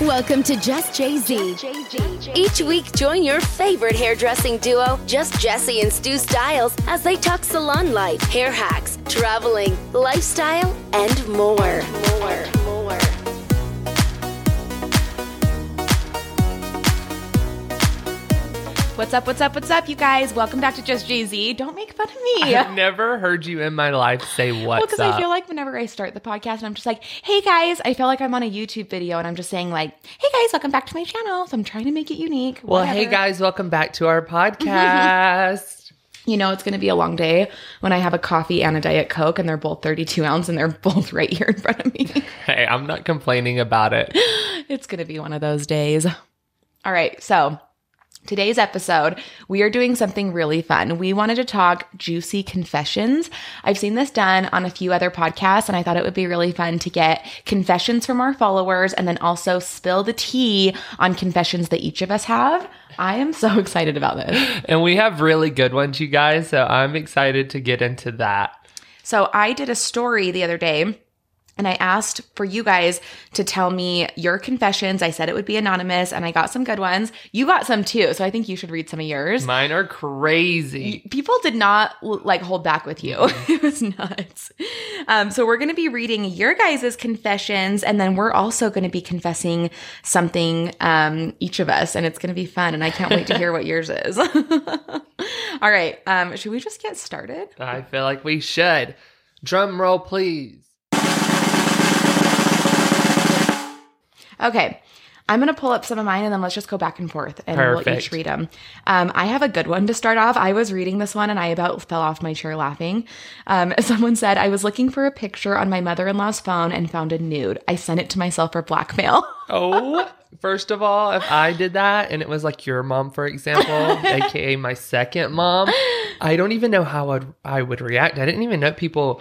Welcome to Just Jay Z. Each week, join your favorite hairdressing duo, Just Jesse and Stu Styles, as they talk salon life, hair hacks, traveling, lifestyle, and more. More, What's up, what's up, what's up, you guys? Welcome back to Just Jay Z. Don't make fun of me. I've never heard you in my life say what's well, because. I feel like whenever I start the podcast and I'm just like, hey guys, I feel like I'm on a YouTube video and I'm just saying, like, hey guys, welcome back to my channel. So I'm trying to make it unique. well, hey guys, welcome back to our podcast. You know, it's going to be a long day when I have a coffee and a Diet Coke and they're both 32 ounce and they're both right here in front of me. hey, I'm not complaining about it. it's going to be one of those days. All right. So, today's episode, we are doing something really fun. We wanted to talk juicy confessions. I've seen this done on a few other podcasts, and I thought it would be really fun to get confessions from our followers and then also spill the tea on confessions that each of us have. I am so excited about this. And we have really good ones, you guys. So I'm excited to get into that. So I did a story the other day and I asked for you guys to tell me your confessions. I said it would be anonymous and I got some good ones. You got some too. So I think you should read some of yours. Mine are crazy. People did not like hold back with you. it was nuts. Um, so we're going to be reading your guys' confessions and then we're also going to be confessing something, um, each of us and it's going to be fun. And I can't wait to hear what yours is. All right. Um, should we just get started? I feel like we should. Drum roll, please. Okay. I'm going to pull up some of mine and then let's just go back and forth and we'll each read them. Um, I have a good one to start off. I was reading this one and I about fell off my chair laughing. Um, someone said, I was looking for a picture on my mother in law's phone and found a nude. I sent it to myself for blackmail. Oh, first of all, if I did that and it was like your mom, for example, aka my second mom, I don't even know how I'd, I would react. I didn't even know people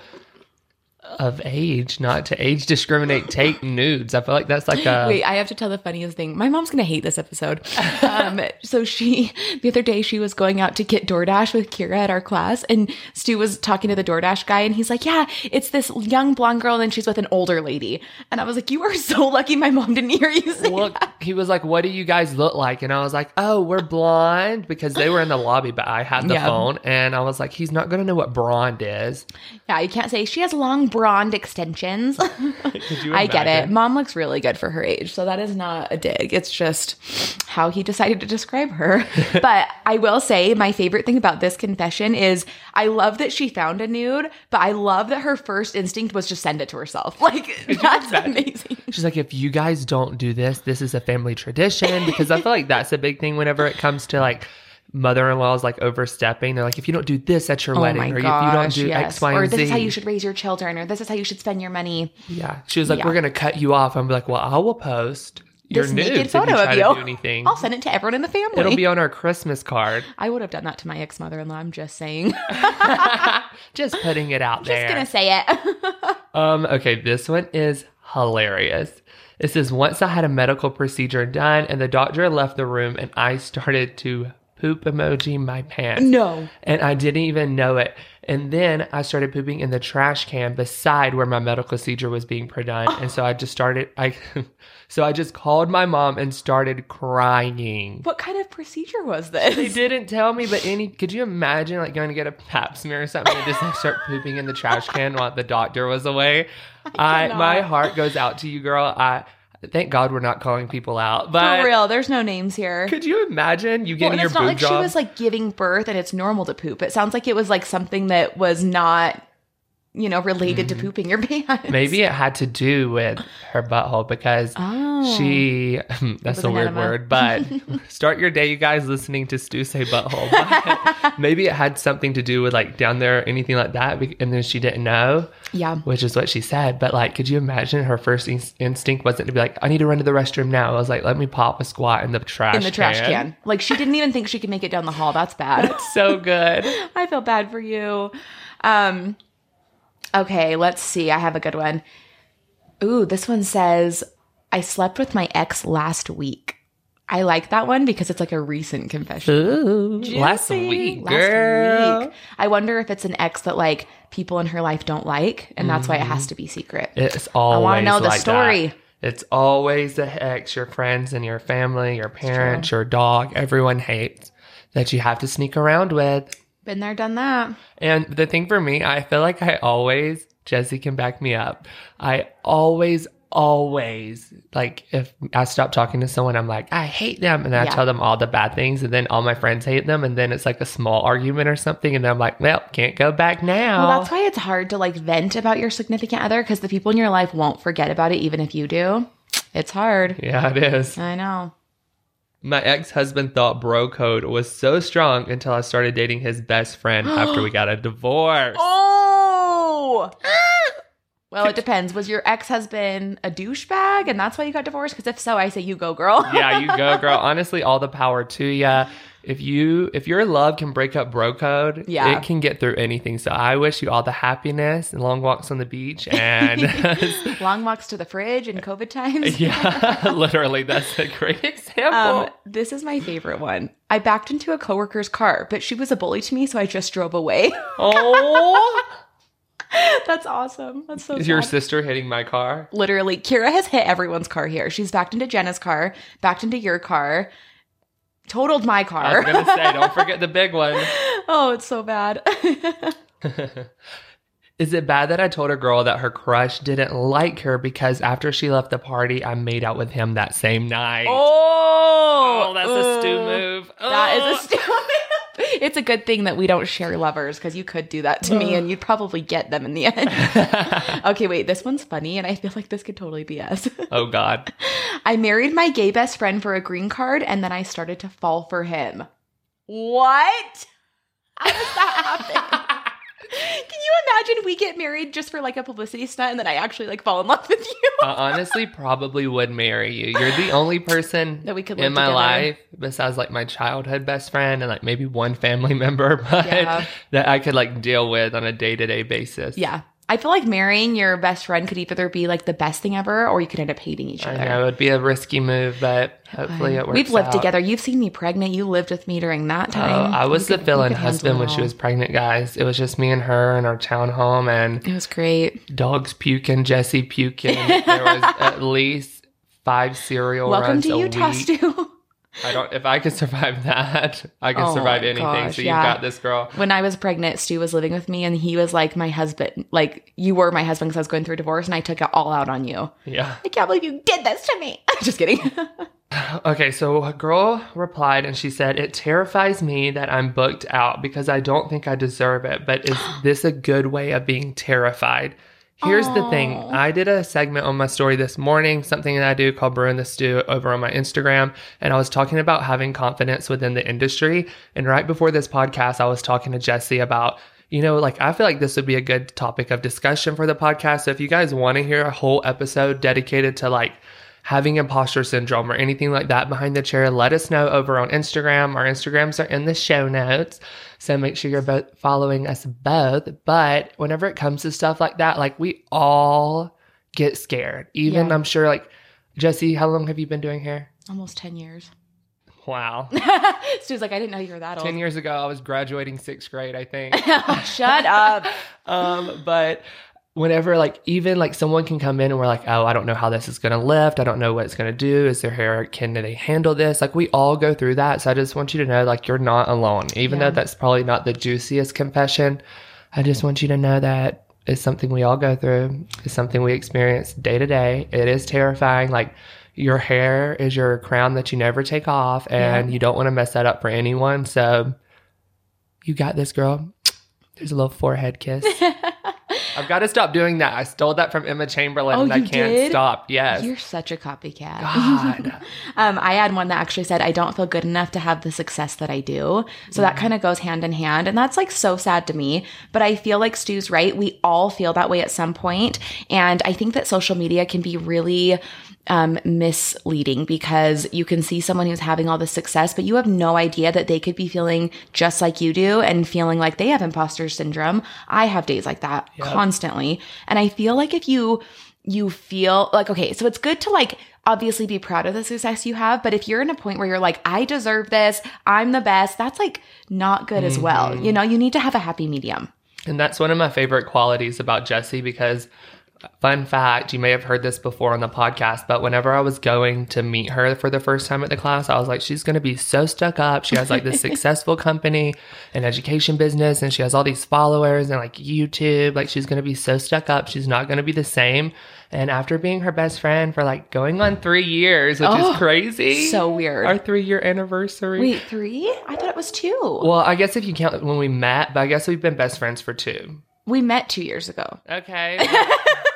of age, not to age discriminate, take nudes. I feel like that's like a. Wait, I have to tell the funniest thing. My mom's gonna hate this episode. Um, so she, the other day, she was going out to get DoorDash with Kira at our class, and Stu was talking to the DoorDash guy, and he's like, "Yeah, it's this young blonde girl, and then she's with an older lady." And I was like, "You are so lucky, my mom didn't hear you say Look, that." he was like, "What do you guys look like?" And I was like, "Oh, we're blonde," because they were in the lobby, but I had the Yeah. phone, and I was like, "He's not gonna know what blonde is." Yeah, you can't say she has long blonde extensions. I get it. Mom looks really good for her age, so that is not a dig. It's just how he decided to describe her. but I will say my favorite thing about this confession is I love that she found a nude, but I love that her first instinct was just send it to herself. Like that's amazing. She's like, if you guys don't do this, this is a family tradition because I feel like that's a big thing whenever it comes to like mother-in-laws like overstepping. They're like, if you don't do this at your wedding, or if you don't do X, Y, Oh or this Z, is how you should raise your children, or this is how you should spend your money. yeah. She was like, Yeah. we're gonna cut you off. I'm like, well, I will post your this naked if photo of you. anything. I'll send it to everyone in the family. It'll be on our Christmas card. I would have done that to my ex mother in law. I'm just saying. Just putting it out there. just gonna say it. Um, okay, this one is hilarious. It says once I had a medical procedure done and the doctor left the room and I started to poop emoji my pants. no. And I didn't even know it. And then I started pooping in the trash can beside where my medical procedure was being done. And so I just started I so I just called my mom and started crying. What kind of procedure was this? They didn't tell me, but any could you imagine like going to get a pap smear or something and just like, start pooping in the trash can while the doctor was away? I, cannot. my heart goes out to you, girl. I thank God we're not calling people out. But For real, there's no names here. could you imagine you Well, getting and your it's not boob like she was like giving birth and it's normal to poop. It sounds like it was like something that was not, you know, related to pooping your pants. Mm-hmm. Maybe it had to do with her butthole because Oh. she that's a weird enema. word, but start your day, you guys, listening to Stu say butthole. But maybe it had something to do with like down there, anything like that, and then she didn't know. Yeah. which is what she said. But like, could you imagine her first in- instinct wasn't to be like, I need to run to the restroom now. I was like, let me pop a squat in the trash In the trash can. Like she didn't even think she could make it down the hall. That's bad. That's So good. I feel bad for you. Um okay, let's see. I have a good one. Ooh, this one says I slept with my ex last week. I like that one because it's like a recent confession. Ooh, last Juicy. week, Last girl. week. I wonder if it's an ex that like people in her life don't like, and that's why it has to be secret. It's always I want to know the like story. that. It's always the ex, your friends and your family, your parents, your dog, everyone hates that you have to sneak around with. Been there, done that. And the thing for me, I feel like I always, Jesse can back me up. I always, always, like, if I stop talking to someone, I'm like, I hate them. And I Yeah. tell them all the bad things. And then all my friends hate them. And then it's like a small argument or something. And then I'm like, well, can't go back now. Well, that's why it's hard to like vent about your significant other because the people in your life won't forget about it, even if you do. It's hard. yeah, it is. I know. My ex husband thought bro code was so strong until I started dating his best friend after we got a divorce. Oh. Ah! Well, it depends. Was your ex husband a douchebag and that's why you got divorced? Because if so, I say you go, girl. yeah, you go, girl. Honestly, all the power to ya. If you if your love can break up bro code, Yeah. it can get through anything. So I wish you all the happiness and long walks on the beach and Long walks to the fridge in COVID times. yeah, literally that's a great example. Um, this is my favorite one. I backed into a coworker's car, but she was a bully to me, so I just drove away. oh, That's awesome. That's so is your sister hitting my car? Literally, Kira has hit everyone's car here. She's backed into Jenna's car, backed into your car, totaled my car. I was gonna say, don't forget the big one. oh, it's so bad. Is it bad that I told a girl that her crush didn't like her because after she left the party, I made out with him that same night? oh, Oh, that's a stew uh, move. That Oh. is a stew move. It's a good thing that we don't share lovers because you could do that to me and you'd probably get them in the end. okay, wait, this one's funny and I feel like this could totally be us. oh God. I married my gay best friend for a green card and then I started to fall for him. What? How does that happen? Can you imagine we get married just for like a publicity stunt and then I actually like fall in love with you? I honestly probably would marry you. You're the only person That we could in my together. life besides like my childhood best friend and like maybe one family member, but Yeah. that I could like deal with on a day to day basis. Yeah. I feel like marrying your best friend could either be like the best thing ever or you could end up hating each I other. know it'd be a risky move, but hopefully it works. We've lived out. together. You've seen me pregnant. You lived with me during that Oh, time. I was We the could- fill-in we could handle husband when she was pregnant, guys. It was just me and her in our townhome, and It was great. dogs puking, Jesse puking. there was at least five cereal Welcome runs to Utah. Stu. I don't. If I could survive that, I can Oh survive anything. gosh, so you yeah. got this, girl. when I was pregnant, Stu was living with me and he was like my husband. Like, you were my husband because I was going through a divorce and I took it all out on you. Yeah. I can't believe you did this to me. Just kidding. Okay, so a girl replied and she said, It terrifies me that I'm booked out because I don't think I deserve it. But is this a good way of being terrified? Here's the thing I did a segment on my story this morning, something that I do called Brewing the Stew over on my Instagram. And I was talking about having confidence within the industry. And right before this podcast, I was talking to Jesse about you know, like I feel like this would be a good topic of discussion for the podcast. So if you guys want to hear a whole episode dedicated to like having imposter syndrome or anything like that behind the chair, let us know over on Instagram. Our Instagrams are in the show notes. So make sure you're both following us both. But whenever it comes to stuff like that, like we all get scared. Even Yeah. I'm sure like Jesse, how long have you been doing hair? Almost 10 years. Wow. Stu's like, I didn't know you were that old. 10 years ago, I was graduating sixth grade, I think. Shut up. um, but whenever like even like someone can come in and we're like, oh, I don't know how this is gonna lift. I don't know what it's gonna do. Is their hair can they handle this? Like we all go through that. So I just want you to know like you're not alone. Even Yeah. though that's probably not the juiciest confession, I just want you to know that it's something we all go through. It's something we experience day to day. It is terrifying. Like your hair is your crown that you never take off and you don't want to mess that up for anyone. So you got this girl. There's a little forehead kiss. I've got to stop doing that. I stole that from Emma Chamberlain Oh, and I can't did? stop. Yes. You're such a copycat. God. um, I had one that actually said, I don't feel good enough to have the success that I do. So that kind of goes hand in hand. And that's like so sad to me. But I feel like Stu's right. We all feel that way at some point. And I think that social media can be really um, misleading because you can see someone who's having all this success, but you have no idea that they could be feeling just like you do and feeling like they have imposter syndrome. I have days like that constantly. And I feel like if you, you feel like, okay, so it's good to like obviously be proud of the success you have, but if you're in a point where you're like, I deserve this, I'm the best, that's like not good as well. You know, you need to have a happy medium. And that's one of my favorite qualities about Jesse because fun fact, you may have heard this before on the podcast, but whenever I was going to meet her for the first time at the class, I was like, she's going to be so stuck up. She has like this successful company and education business, and she has all these followers and like YouTube. Like, she's going to be so stuck up. She's not going to be the same. And after being her best friend for like going on three years, which Oh, is crazy. so weird. Our three year anniversary. Wait, three? I thought it was two. well, I guess if you count when we met, but I guess we've been best friends for two. we met two years ago. Okay.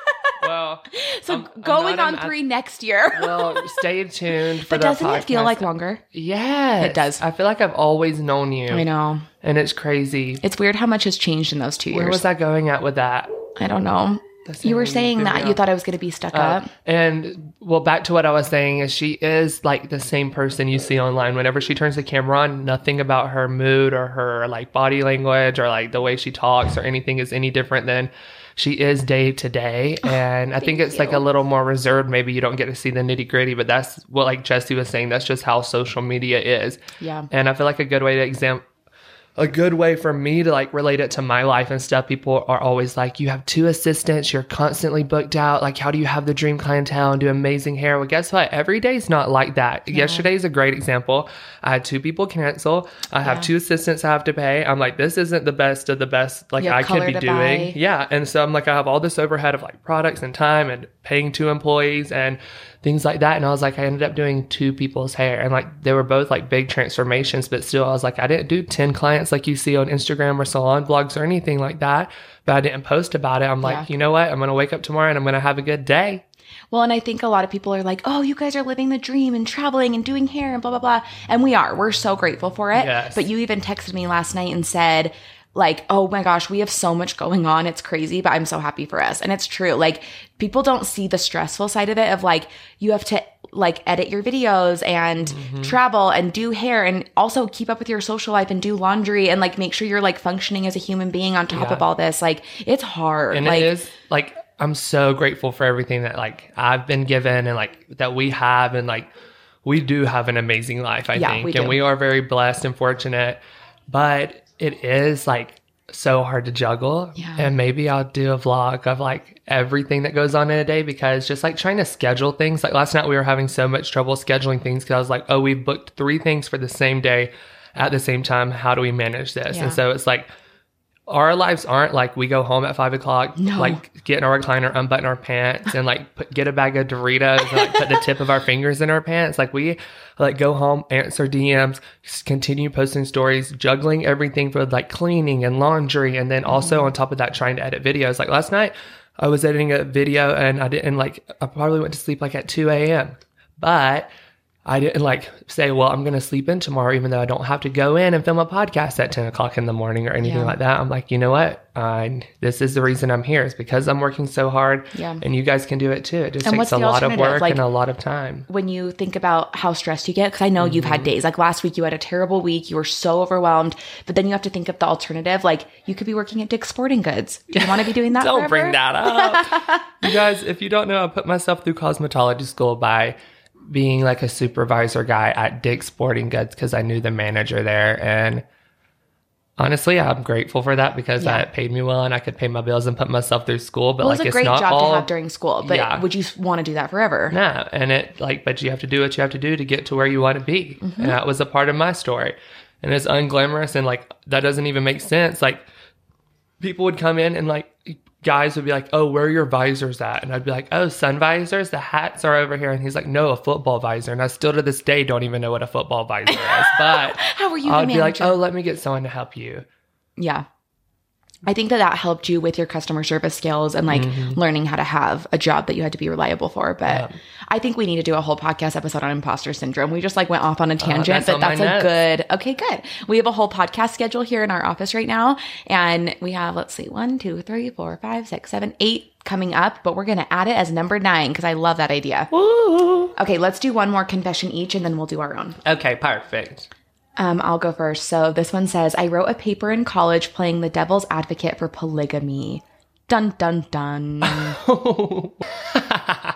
well, So I'm- I'm going on a ma- three next year. well, stay tuned for but doesn't it feel like longer? Yes, It does. I feel like I've always known you, I know. and it's crazy. It's weird how much has changed in those two Where years. was I going at with that? I don't know. You were saying that you thought I was going to be stuck Uh, up. and well, back to what I was saying is she is like the same person you see online. Whenever she turns the camera on, nothing about her mood or her like body language or like the way she talks or anything is any different than she is day to day. Oh, and I think it's like a little more reserved. Maybe you don't get to see the nitty gritty, but that's what like Jesse was saying. That's just how social media is. Yeah. And I feel like a good way to exam a good way for me to like relate it to my life and stuff. People are always like, you have two assistants, you're constantly booked out. Like, how do you have the dream clientele and do amazing hair? Well, guess what? Every day's not like that. Yesterday is a great example. I had two people cancel. I have two assistants I have to pay. I'm like, this isn't the best of the best like I could be doing. buy. Yeah. And so I'm like, I have all this overhead of like products and time and paying two employees and things like that. And I was like, I ended up doing two people's hair. And like, they were both like big transformations, but still, I was like, I didn't do 10 clients like you see on Instagram or salon blogs or anything like that. But I didn't post about it. I'm like, Yeah. you know what? I'm going to wake up tomorrow and I'm going to have a good day. Well, and I think a lot of people are like, oh, you guys are living the dream and traveling and doing hair and blah, blah, blah. And we are. We're so grateful for it. Yes. But you even texted me last night and said, like, oh my gosh, we have so much going on. It's crazy, but I'm so happy for us. And it's true. Like, people don't see the stressful side of it of like, you have to like edit your videos and mm-hmm. travel and do hair and also keep up with your social life and do laundry and like make sure you're like functioning as a human being on top Yeah. of all this. Like, it's hard. And like, it is like, I'm so grateful for everything that like I've been given and like that we have. And like, we do have an amazing life, I Yeah, think. we and we are very blessed and fortunate. But it is like so hard to juggle. Yeah. And maybe I'll do a vlog of like everything that goes on in a day because just like trying to schedule things. Like last night, we were having so much trouble scheduling things because I was like, oh, we booked three things for the same day at the same time. How do we manage this? Yeah. And so it's like, our lives aren't like we go home at five o'clock, No. like get in our recliner, unbutton our pants, and like put, get a bag of Doritos and like put the tip of our fingers in our pants. Like we like go home, answer DMs, continue posting stories, juggling everything for like cleaning and laundry, and then also mm-hmm. on top of that, trying to edit videos. Like last night, I was editing a video and I didn't like I probably went to sleep like at two a.m. But I didn't like say, well, I'm going to sleep in tomorrow, even though I don't have to go in and film a podcast at 10 o'clock in the morning or anything Yeah. like that. I'm like, you know what? I, this is the reason I'm here. It's because I'm working so hard. Yeah. And you guys can do it too. It just And takes a lot of work Like- and a lot of time. when you think about how stressed you get because i know you've Mm-hmm. had days like last week you had a terrible week you were so overwhelmed but then you have to think of the alternative like you could be working at dick's sporting goods do you want to be doing that Don't forever? bring that up. you guys, if you don't know, I put myself through cosmetology school by being like a supervisor guy at Dick's Sporting Goods because I knew the manager there. And honestly, I'm grateful for that because Yeah. that paid me well and I could pay my bills and put myself through school. But well, like, it's a it's great job all. to have during school but Yeah. would you want to do that forever No, and it like, but you have to do what you have to do to get to where you want to be, Mm-hmm. and that was a part of my story, and it's unglamorous and like that doesn't even make sense. Like people would come in and like guys would be like, "Oh, where are your visors at?" And I'd be like, "Oh, sun visors. The hats are over here." And he's like, "No, a football visor." And I still to this day don't even know what a football visor is, but how are you I'd be like, "Oh, let me get someone to help you." yeah i think that that helped you with your customer service skills and like Mm-hmm. learning how to have a job that you had to be reliable for but i think we need to do a whole podcast episode on imposter syndrome we just like went off on a tangent Uh, that's but that's a notes. good okay good we have a whole podcast schedule here in our office right now and we have let's see one two three four five six seven eight coming up but we're gonna add it as number nine because i love that idea Woo! okay let's do one more confession each and then we'll do our own Okay, perfect. Um, I'll go first. So this one says, I wrote a paper in college playing the devil's advocate for polygamy. Dun dun dun. I,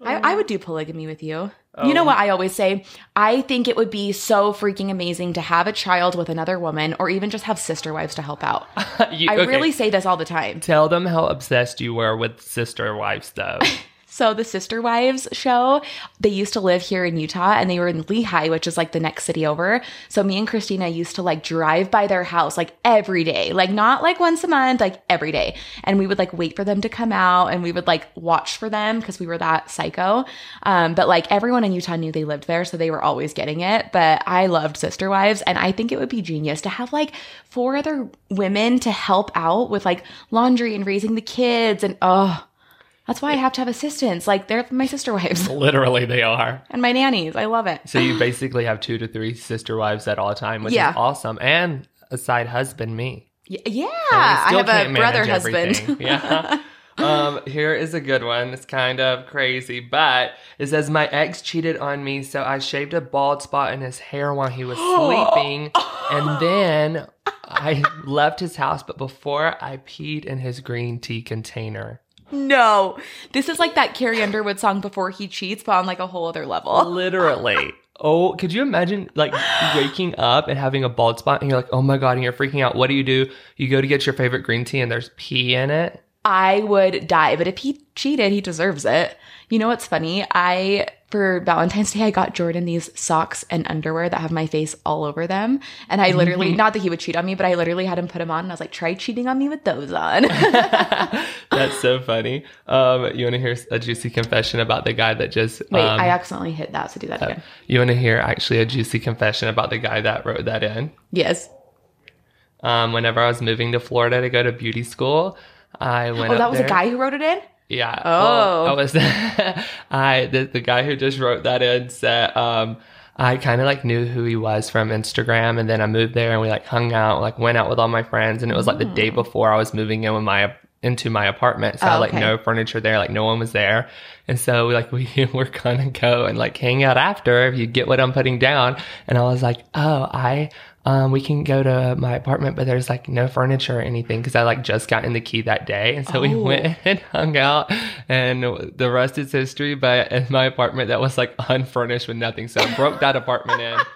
I would do polygamy with you. You know what I always say? I think it would be so freaking amazing to have a child with another woman or even just have sister wives to help out. You- I okay. really say this all the time. Tell them how obsessed you were with sister wives, though. So the Sister Wives show, they used to live here in Utah and they were in Lehi, which is like the next city over. So me and Christina used to like drive by their house like every day, like not like once a month, like every day. And we would like wait for them to come out and we would like watch for them because we were that psycho. Um, but like everyone in Utah knew they lived there, so they were always getting it. But I loved Sister Wives and I think it would be genius to have like four other women to help out with like laundry and raising the kids and oh that's why I have to have assistants. Like they're my sister wives Literally, they are. and my nannies. I love it. So you basically have two to three sister wives at all time, which Yeah. is awesome. And a side husband, me. Y- yeah, I still have a can't brother manage everything. husband. yeah. Um, here is a good one. It's kind of crazy, but it says my ex cheated on me, so I shaved a bald spot in his hair while he was sleeping, and then I left his house. But before I peed in his green tea container. No, this is like that Carrie Underwood song "Before He Cheats," but on like a whole other level. Literally. Oh, could you imagine like waking up and having a bald spot and you're like, oh my God, and you're freaking out. What do you do? You go to get your favorite green tea and there's pee in it. I would die, but if he cheated, he deserves it. You know what's funny? I for Valentine's Day I got Jordan these socks and underwear that have my face all over them, and I literally Mm-hmm. not that he would cheat on me, but I literally had him put them on, and I was like, try cheating on me with those on. That's so funny. Um, you want to hear a juicy confession about the guy that just Wait, um, I accidentally hit that, so do that again. you want to hear actually a juicy confession about the guy that wrote that in? Yes. Um, whenever I was moving to Florida to go to beauty school, I went. Oh, that was a guy who wrote it in. Yeah. Oh. Well, I was. I the, the guy who just wrote that in said. Um, I kind of like knew who he was from Instagram, and then I moved there and we like hung out, like went out with all my friends, and it was like the day before I was moving in with my into my apartment, so I Oh, had like okay. no furniture there, like no one was there, and so like we were gonna go and like hang out after if you get what I'm putting down, and I was like, oh, I um, we can go to my apartment, but there's like no furniture or anything because I like just got in the key that day. And so we Oh. went and hung out and the rest is history. But in my apartment that was like unfurnished with nothing. So I broke that apartment in.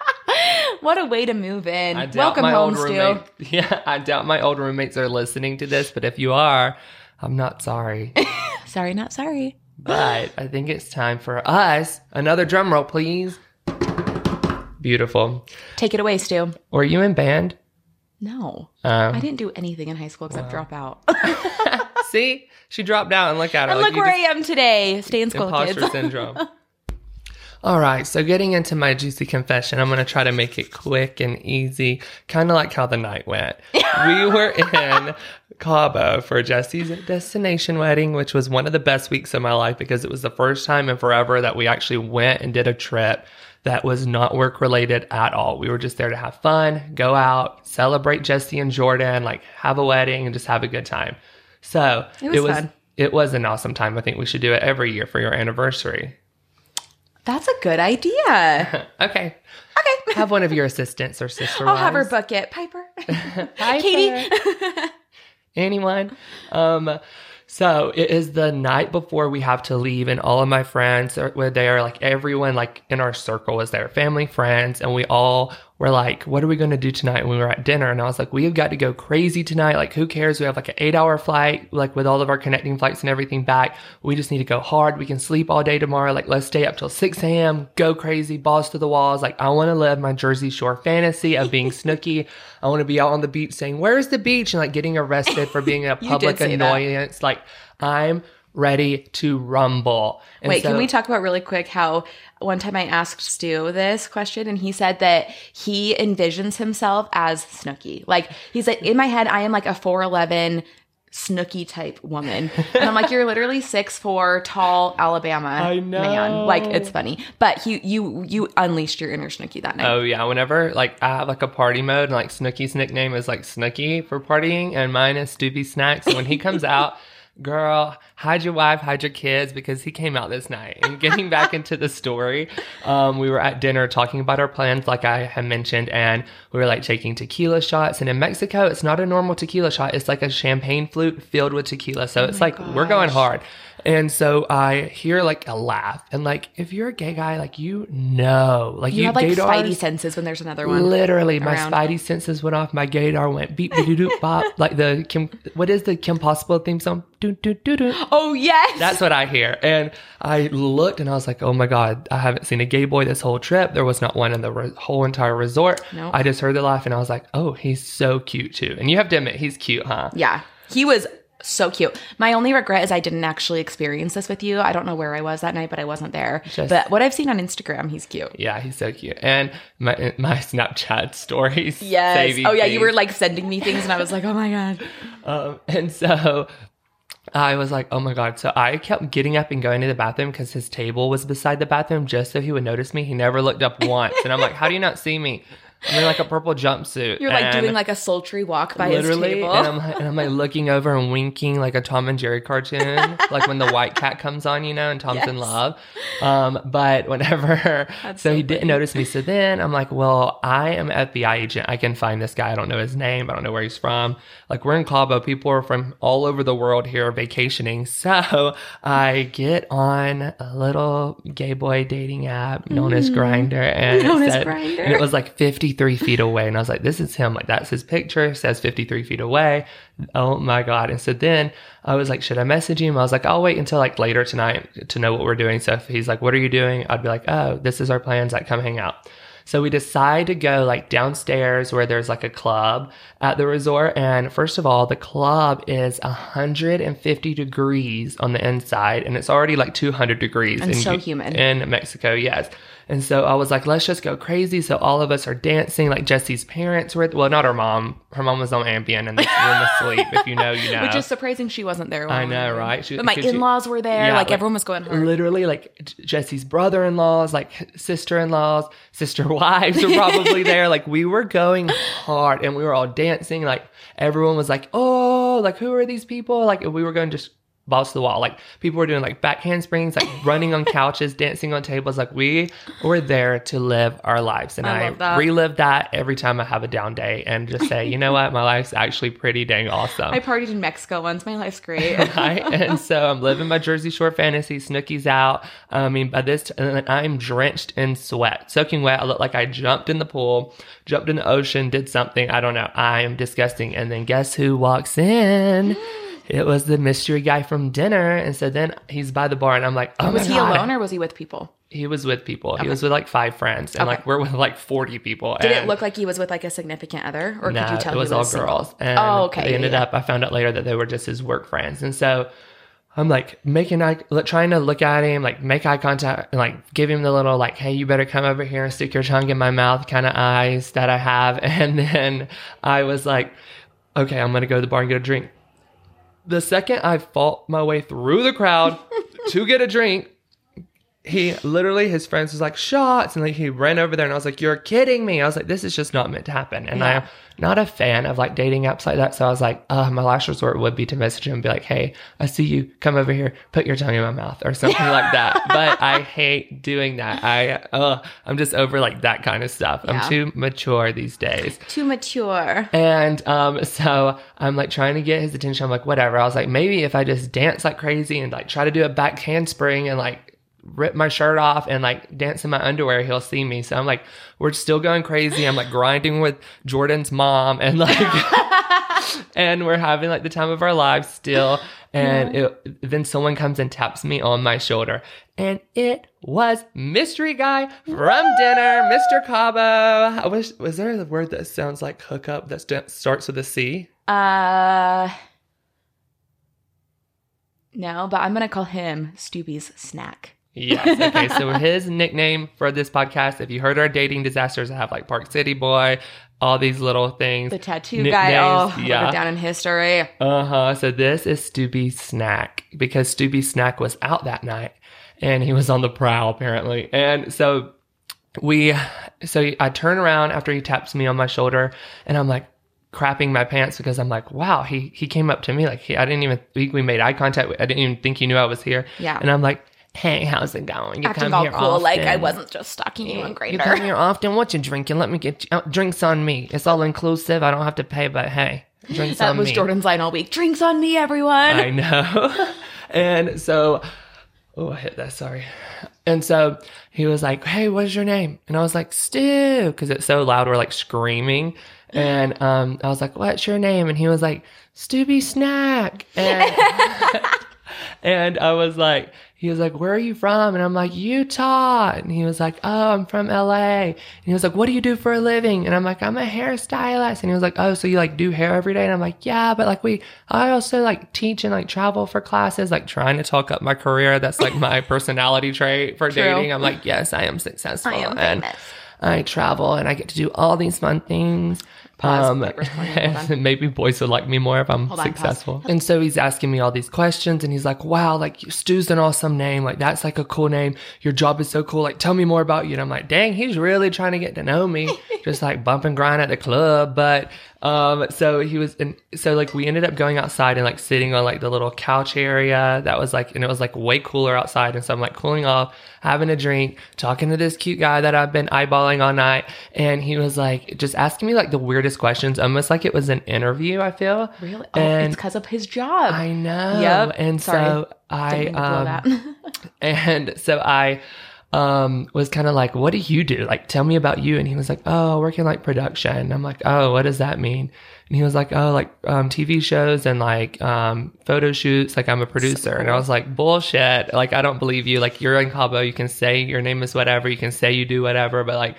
What a way to move in. Welcome home, Stu. Yeah, I doubt my old roommates are listening to this, but if you are, I'm not sorry. Sorry, not sorry. but I think it's time for us. Another drum roll, please. Beautiful. Take it away, Stu. Were you in band? No, Um, I didn't do anything in high school except drop out. see, she dropped out and look at her. and like look where I am today. Stay in school, imposter kids. syndrome. All right, so getting into my juicy confession, I'm going to try to make it quick and easy, kind of like how the night went. we were in Cabo for Jesse's destination wedding, which was one of the best weeks of my life because it was the first time in forever that we actually went and did a trip that was not work related at all. We were just there to have fun, go out, celebrate Jesse and Jordan, like have a wedding and just have a good time. So It was fun. it was an awesome time. I think we should do it every year for your anniversary. That's a good idea. Okay. Okay. Have one of your assistants or sister I'll have her book it. Piper. Hi, Katie. Anyone? Um, so it is the night before we have to leave, and all of my friends were there. Like everyone, like in our circle, was there, family, friends, and we all were like, "What are we going to do tonight?" And we were at dinner, and I was like, "We have got to go crazy tonight. Like, who cares? We have like an eight-hour flight, like with all of our connecting flights and everything back. We just need to go hard. We can sleep all day tomorrow. Like, let's stay up till six a.m. Go crazy, balls to the walls. Like, I want to live my Jersey Shore fantasy of being Snooki. I want to be out on the beach saying, "Where's the beach?" and like getting arrested for being a public say that. annoyance. Like, I'm ready to rumble. And Wait, so- can we talk about really quick how one time I asked Stu this question and he said that he envisions himself as Snooki. Like he's like in my head, I am like a 4'11 Snooki type woman. And I'm like, you're literally six four tall Alabama I man. Like it's funny. But you you you unleashed your inner Snooki that night. Oh yeah, whenever like I have like a party mode, and like Snooki's nickname is like Snooki for partying, and mine is Stoopy Snacks. And when he comes out, girl, hide your wife, hide your kids, because he came out this night. And getting back into the story, um, we were at dinner talking about our plans, like I had mentioned, and we were like taking tequila shots. And in Mexico, it's not a normal tequila shot; it's like a champagne flute filled with tequila. So it's like we're going hard. And so I hear like a laugh. And like, if you're a gay guy, like, you know, like, You have like spidey senses when there's another one. Literally, my spidey senses went off. My gaydar went beep, beep, doop, bop. Like the Kim, what is the Kim Possible theme song? Doo, doo, doo, doo. Oh yes. That's what I hear. And I looked and I was like, oh my God, I haven't seen a gay boy this whole trip. There was not one in the re- whole entire resort. No. I just heard the laugh and I was like, oh, he's so cute too. And you have to admit, he's cute, huh? yeah. He was so cute. My only regret is I didn't actually experience this with you. I don't know where I was that night, but I wasn't there. Just- but what I've seen on Instagram, he's cute. Yeah, he's so cute. And my my Snapchat stories. Yes. Oh yeah, you were like sending me things, and I was like, oh my god. Um, and so I was like, oh my God. So I kept getting up and going to the bathroom because his table was beside the bathroom just so he would notice me. He never looked up once. And I'm like, how do you not see me? I'm in like a purple jumpsuit. You're like doing like a sultry walk by his table. and I'm like, and I'm like looking over and winking like a Tom and Jerry cartoon, like when the white cat comes on, you know, and Tom's in love. Um, but whenever, so, so he didn't notice me. So then I'm like, well, I am FBI agent. I can find this guy. I don't know his name. I don't know where he's from. Like we're in Cabo. People are from all over the world here vacationing. So I get on a little gay boy dating app known as Grindr, and, it Mm. As said- Grindr. and it was like 53 feet away. And I was like, this is him. Like, that's his picture. It says 53 feet away. Oh my God. And so then I was like, should I message him? I was like, I'll wait until like later tonight to know what we're doing. So if he's like, what are you doing? I'd be like, oh, this is our plans. Like, come hang out. So we decide to go like downstairs where there's like a club at the resort. And first of all, the club is 150 degrees on the inside and it's already like 200 degrees. And in, so humid. In Mexico, yes. And so I was like, let's just go crazy. So all of us are dancing. Like Jesse's parents were, well, not her mom. Her mom was on Ambien and this room asleep. If you know, you know. Which is surprising she wasn't there. I know, right? She- but my in-laws were there. Yeah, like, like, everyone was going hard. literally like Jesse's brother-in-laws, like sister-in-laws, sister wives were probably there. Like we were going hard and we were all dancing. Like everyone was like, "Oh, like who are these people?" Like we were going just balls to the wall. Like people were doing like back handsprings, like running on couches, dancing on tables. Like we were there to live our lives, and I I, that. relive that every time I have a down day and just say, you know what, my life's actually pretty dang awesome. I partied in Mexico once. My life's great. right? And so I'm living my Jersey Shore fantasy. Snooki's out. I mean, by this, t- I'm drenched in sweat, soaking wet. I look like I jumped in the pool, jumped in the ocean, did something. I don't know. I am disgusting. And then guess who walks in? Mm. It was the mystery guy from dinner. And so then he's by the bar, and I'm like, oh was he God. alone or was he with people? He was with people. He was with like five friends, and like we're with like 40 people. Did it look like he was with like a significant other, or no, could you tell it was he all was girls. And Oh, okay, They ended yeah. up. I found out later that they were just his work friends, and so I'm like making eye, like, trying to look at him, like make eye contact, and like give him the little like, hey, you better come over here and stick your tongue in my mouth kind of eyes that I have. And then I was like, okay, I'm gonna go to the bar and get a drink. The second I fought my way through the crowd to get a drink, he literally his friends was like shots and like he ran over there and I was like you're kidding me I was like this is just not meant to happen and Yeah. I'm not a fan of like dating apps like that so I was like uh, my last resort would be to message him and be like hey I see you come over here put your tongue in my mouth or something like that but I hate doing that I uh, I'm just over like that kind of stuff Yeah. I'm too mature these days Too mature. and um, so I'm like trying to get his attention. I'm like, whatever. I was like, maybe if I just dance like crazy and like try to do a back handspring and like rip my shirt off and like dance in my underwear, he'll see me. So I'm like, we're still going crazy. I'm like grinding with Jordan's mom and like, and we're having like the time of our lives still. And it, then someone comes and taps me on my shoulder. And it was mystery guy from dinner, Mr. Cabo. I wish, was there a word that sounds like hookup that st- starts with a C? Uh, no, but I'm gonna call him Stubby's snack. Yes. Okay. so his nickname for this podcast, if you heard our dating disasters, I have like Park City Boy, all these little things. The tattoo guy. Oh, yeah. down in history. Uh huh. So this is Stubby's snack because Stubby's snack was out that night and he was on the prowl apparently. And so we, so I turn around after he taps me on my shoulder and I'm like crapping my pants because I'm like, wow, he, he came up to me. Like he, I didn't even think we made eye contact. I didn't even think he knew I was here. Yeah. And I'm like, hey, how's it going? You Acting all here cool, like I wasn't just stalking you on Grindr. You come here often. What you drinking? Let me get you, uh, drinks on me. It's all inclusive. I don't have to pay, but hey, drinks That on me. That was. Jordan's line all week. Drinks on me, everyone. I know. and so, oh, I hit that. Sorry. And so he was like, "Hey, what's your name?" And I was like, "Stu," because it's so loud. We're like screaming. And um, I was like, "What's your name?" And he was like, "Stubby Snack." And and I was like, he was like, "Where are you from?" And I'm like, "Utah." And he was like, "Oh, I'm from LA." And he was like, "What do you do for a living?" And I'm like, "I'm a hairstylist." And he was like, "Oh, so you like do hair every day?" And I'm like, "Yeah, but like we, I also like teach and like travel for classes, like trying to talk up my career. That's like my personality trait for True. dating." I'm like, "Yes, I am successful." I am and. I travel and I get to do all these fun things. Pause. Um, Paper's clean. Hold and maybe boys would like me more if I'm Hold on, successful. And so he's asking me all these questions and he's like, wow, like Stu's an awesome name. Like that's like a cool name. Your job is so cool. Like tell me more about you. And I'm like, dang, he's really trying to get to know me. Just like bump and grind at the club. But, um, so he was, and so like we ended up going outside and like sitting on like the little couch area that was like, and it was like way cooler outside. And so I'm like cooling off, having a drink, talking to this cute guy that I've been eyeballing all night. And he was like, just asking me like the weirdest questions, almost like it was an interview, I feel. Really? Oh, And it's because of his job. I know. Yep. And Sorry. so I, um, and so I um was kind of like, what do you do? Like, tell me about you. And he was like, oh, working like production. And I'm like, oh, what does that mean? And he was like, oh, like um, TV shows and like um, photo shoots. Like I'm a producer. And I was like, bullshit. Like I don't believe you. Like you're in Cabo. You can say your name is whatever. You can say you do whatever. But like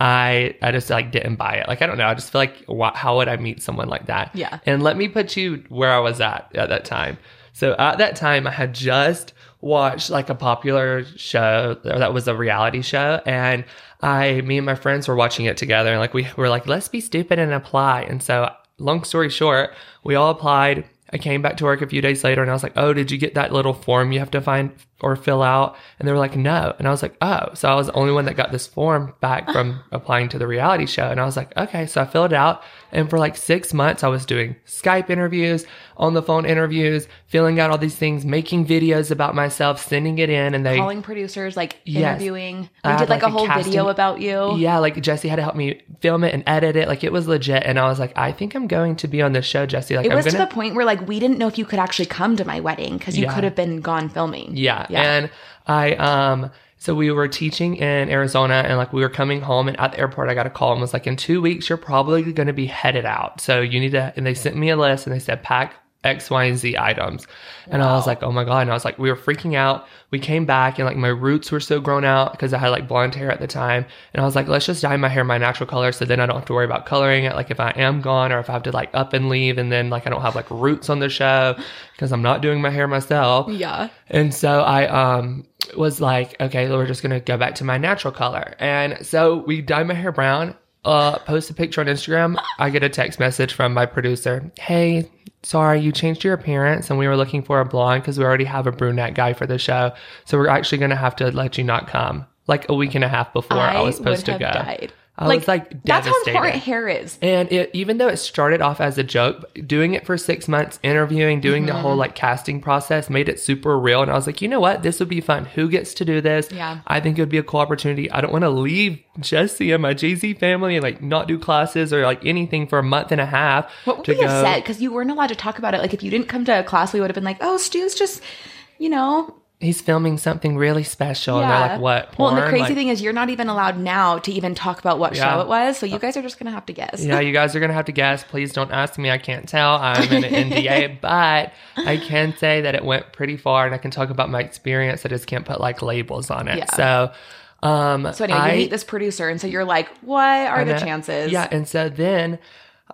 I I just like didn't buy it. Like I don't know. I just feel like wha how would I meet someone like that? Yeah. And let me put you where I was at at that time. So at that time, I had just watched like a popular show that was a reality show, and I, me and my friends were watching it together, and like we were like, let's be stupid and apply. And so, long story short, we all applied. I came back to work a few days later and I was like, Oh, did you get that little form you have to find or fill out? And they were like, No. And I was like, Oh, so I was the only one that got this form back from applying to the reality show. And I was like, Okay. So I filled it out. And for like six months, I was doing Skype interviews, on the phone interviews, filling out all these things, making videos about myself, sending it in. And they, Calling producers, like Yes. interviewing. I We had, did like, like, a a whole casting- video about you. yeah, like Jesse had to help me film it and edit it. Like it was legit. And I was like, I think I'm going to be on this show, Jesse. Like It I'm was gonna to the point where like we didn't know if you could actually come to my wedding because you Yeah. could have been gone filming. Yeah. Yeah. And I um so we were teaching in Arizona and like we were coming home and at the airport I got a call and was like in 2 weeks you're probably going to be headed out. So you need to and they sent me a list and they said pack X, Y, and Z items. And I was like, oh my God. And I was like, we were freaking out. We came back and like my roots were so grown out because I had like blonde hair at the time. And I was like, let's just dye my hair my natural color so then I don't have to worry about coloring it. Like if I am gone or if I have to like up and leave and then like I don't have like roots on the show because I'm not doing my hair myself. Yeah. And so I um was like, okay, we're just gonna go back to my natural color. And so we dye my hair brown, uh, post a picture on Instagram. I get a text message from my producer. Hey, sorry, you changed your appearance and we were looking for a blonde because we already have a brunette guy for the show. So we're actually gonna have to let you not come. Like a week and a half before I, was supposed to go. died. I was like that's how important hair is. And it, even though it started off as a joke, doing it for six months, interviewing, doing the Mm-hmm. whole like casting process made it super real. And I was like, you know what? This would be fun. Who gets to do this? Yeah. I think it would be a cool opportunity. I don't want to leave Jesse and my Jay Z family and like not do classes or like anything for a month and a half. What would to we have said? Because you weren't allowed to talk about it. Like if you didn't come to a class, we would have been like, "Oh, Stu's just, you know." He's filming something really special. And they're like, what? Well, and the crazy Like, thing is, you're not even allowed now to even talk about what Yeah. show it was. So you guys are just gonna have to guess. Yeah, you guys are gonna have to guess. Please don't ask me. I can't tell. I'm in an NDA, but I can say that it went pretty far, and I can talk about my experience. I just can't put like labels on it. Yeah. So, um, So anyway, I, you meet this producer, and so you're like, "What are the I- chances?" Yeah, and so then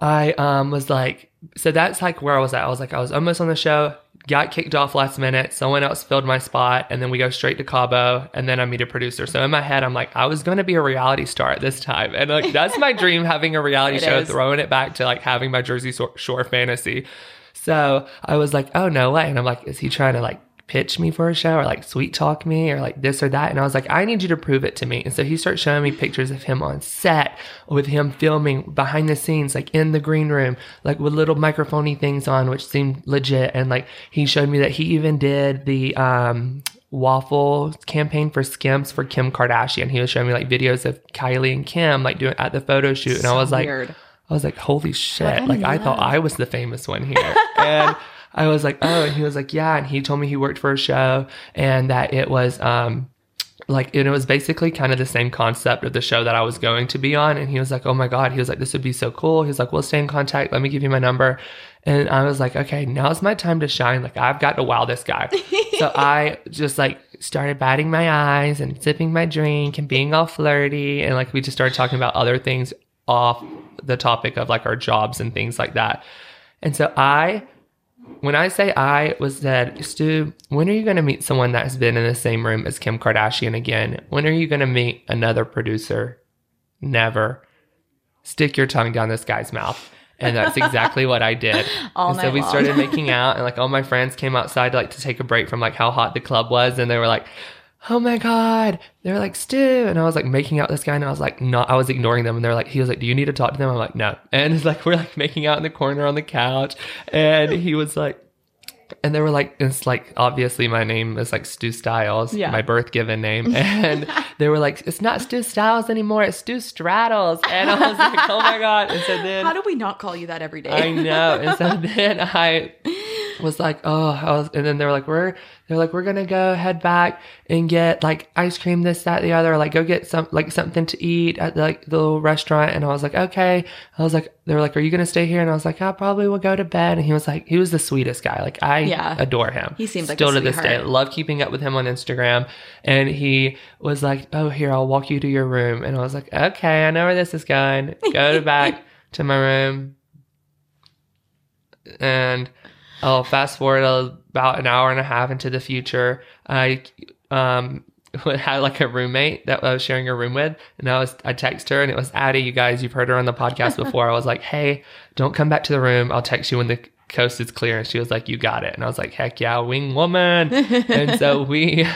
I um was like, so that's like where I was at. I was like, I was almost on the show. Got kicked off last minute. Someone else filled my spot, and then we go straight to Cabo, and then I meet a producer. So in my head, I'm like, I was going to be a reality star at this time, and like that's my dream, having a reality show, is. throwing it back to like having my Jersey Shore- Shore fantasy. So I was like, oh no way, and I'm like, is he trying to like pitch me for a show or like sweet talk me or like this or that. And I was like, I need you to prove it to me. And so he starts showing me pictures of him on set with him filming behind the scenes, like in the green room, like with little microphony things on, which seemed legit. And like he showed me that he even did the, um, waffle campaign for Skims for Kim Kardashian. He was showing me like videos of Kylie and Kim like doing at the photo shoot. And I was like, weird. I was like, holy shit. Like, I thought I was the famous one here. and I was like, oh, and he was like, yeah. And he told me he worked for a show and that it was, um, like and it was basically kind of the same concept of the show that I was going to be on. And he was like, Oh my God. He was like, This would be so cool. He was like, We'll stay in contact. Let me give you my number. And I was like, Okay, now's my time to shine. Like I've got to wow this guy. so I just like started batting my eyes and sipping my drink and being all flirty. And like we just started talking about other things off the topic of like our jobs and things like that. And so I when I say I was said, Stu, when are you going to meet someone that has been in the same room as Kim Kardashian again? When are you going to meet another producer? Never. Stick your tongue down this guy's mouth. And that's exactly what I did. All and so we long. started making out, and like all my friends came outside like to take a break from like how hot the club was, and they were like, "Oh my god!" they're like, "Stu," and I was like making out this guy, and I was like, not. I was ignoring them, and they're like, he was like, "Do you need to talk to them?" I'm like, "No," and it's like we're like making out in the corner on the couch, and he was like, and they were like, it's like obviously my name is like Stu Styles, Yeah. my birth given name, and they were like, it's not Stu Styles anymore, it's Stu Straddles, and I was like, oh my god, and so then How do we not call you that every day? I know. And so then I was like, oh, I was, and then they were like, we're, they're like, we're gonna go head back and get like ice cream, this, that, the other, like go get some, like something to eat at like the little restaurant. And I was like, okay. I was like, they were like, are you gonna stay here? And I was like, I probably will go to bed. And he was like, he was the sweetest guy. Like I Yeah. adore him. He seems like still to this day. Love keeping up with him on Instagram. And he was like, oh, here, I'll walk you to your room. And I was like, okay, I know where this is going. Go to back to my room and I'll fast forward about an hour and a half into the future. I um had like a roommate that I was sharing a room with, and I was I text her, and it was Addie. You guys, you've heard her on the podcast before. I was like, hey, don't come back to the room. I'll text you when the coast is clear. And she was like, you got it. And I was like, heck yeah, wing woman. and so we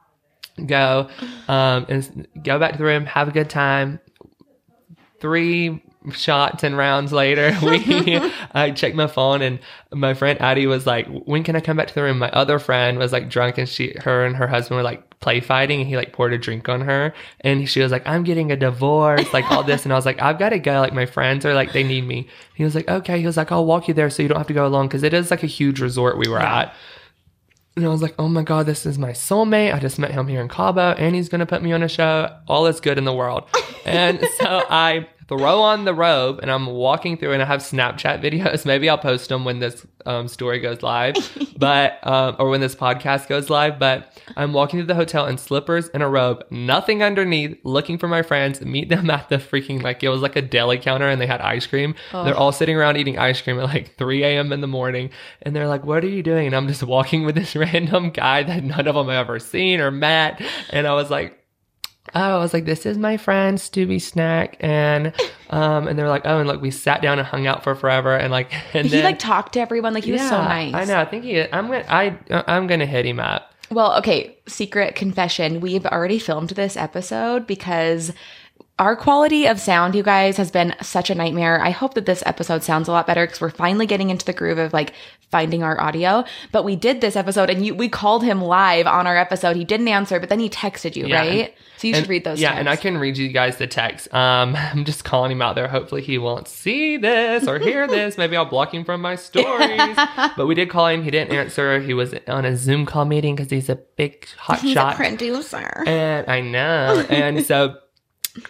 go um and go back to the room, have a good time three shots and rounds later, we I checked my phone and my friend Addie was like, "When can I come back to the room?" My other friend was like drunk and she, her and her husband were like play fighting and he like poured a drink on her and she was like, "I'm getting a divorce," like all this and I was like, "I've got to go." Like my friends are like, they need me. He was like, "Okay." He was like, "I'll walk you there so you don't have to go alone because it is like a huge resort we were at." And I was like, oh my God, this is my soulmate. I just met him here in Cabo and he's going to put me on a show. All is good in the world. And so I throw on the robe and I'm walking through and I have Snapchat videos. Maybe I'll post them when this um, story goes live, but, um, or when this podcast goes live. But I'm walking to the hotel in slippers and a robe, nothing underneath, looking for my friends, meet them at the freaking, like, it was like a deli counter and they had ice cream. They're all sitting around eating ice cream at like 3 a.m. in the morning. And they're like, what are you doing? And I'm just walking with this random guy that none of them have ever seen or met. And I was like, oh, I was like, this is my friend Stubby Snack, and um, and they're like, oh, and like we sat down and hung out for forever, and like, and he then like talked to everyone like he was so nice. I know. I think he. I'm gonna. I. I'm gonna hit him up. Well, okay, secret confession. We've already filmed this episode because our quality of sound, you guys, has been such a nightmare. I hope that this episode sounds a lot better because we're finally getting into the groove of like finding our audio. But we did this episode and you we called him live on our episode. He didn't answer, but then he texted you, Yeah, right? and- so you And- should read those. Yeah, and I can read you guys the text. Um, I'm just calling him out there. Hopefully, he won't see this or hear this. Maybe I'll block him from my stories. but we did call him. He didn't answer. He was on a Zoom call meeting because he's a big hot He's shot. producer. And I know. And so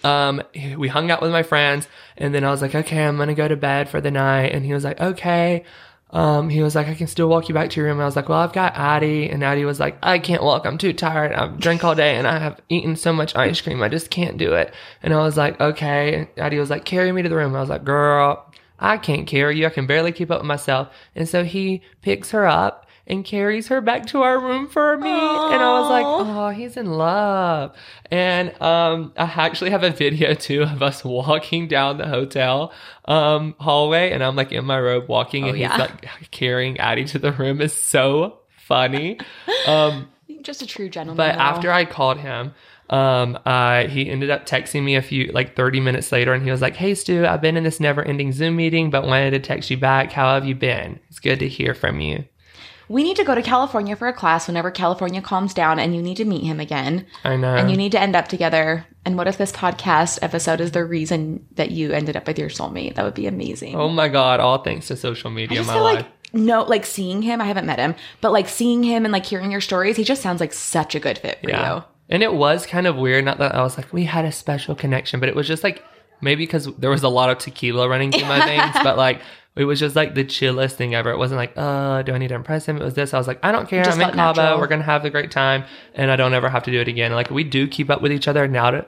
um we hung out with my friends and then I was like, okay, I'm gonna go to bed for the night. And he was like, okay. Um, he was like, I can still walk you back to your room. I was like, well, I've got Addie. And Addie was like, I can't walk. I'm too tired. I've drank all day and I have eaten so much ice cream. I just can't do it. And I was like, okay. And Addie was like, carry me to the room. I was like, girl, I can't carry you. I can barely keep up with myself. And so he picks her up and carries her back to our room for me. And I was like, oh, he's in love. And um, I actually have a video too of us walking down the hotel um, hallway, and I'm like in my robe walking, and Oh, yeah. he's like carrying Addie to the room. Is so funny. Um, Just a true gentleman. but though. after I called him, um, uh, he ended up texting me a few, like 30 minutes later, and he was like, Hey, Stu, I've been in this never ending Zoom meeting, but wanted to text you back. How have you been? It's good to hear from you. We need to go to California for a class whenever California calms down, and you need to meet him again. I know. and you need to end up together. And what if this podcast episode is the reason that you ended up with your soulmate? That would be amazing. oh my God, all thanks to social media my feel life. like no, like seeing him, I haven't met him, but like seeing him and like hearing your stories, he just sounds like such a good fit for you. And it was kind of weird. Not that I was like, we had a special connection, but it was just like maybe because there was a lot of tequila running through my veins, but like it was just like the chillest thing ever. It wasn't like, uh, do I need to impress him? It was this. I was like, I don't care. Just I'm in Cabo. natural. We're gonna have a great time, and I don't ever have to do it again. Like we do keep up with each other now. To,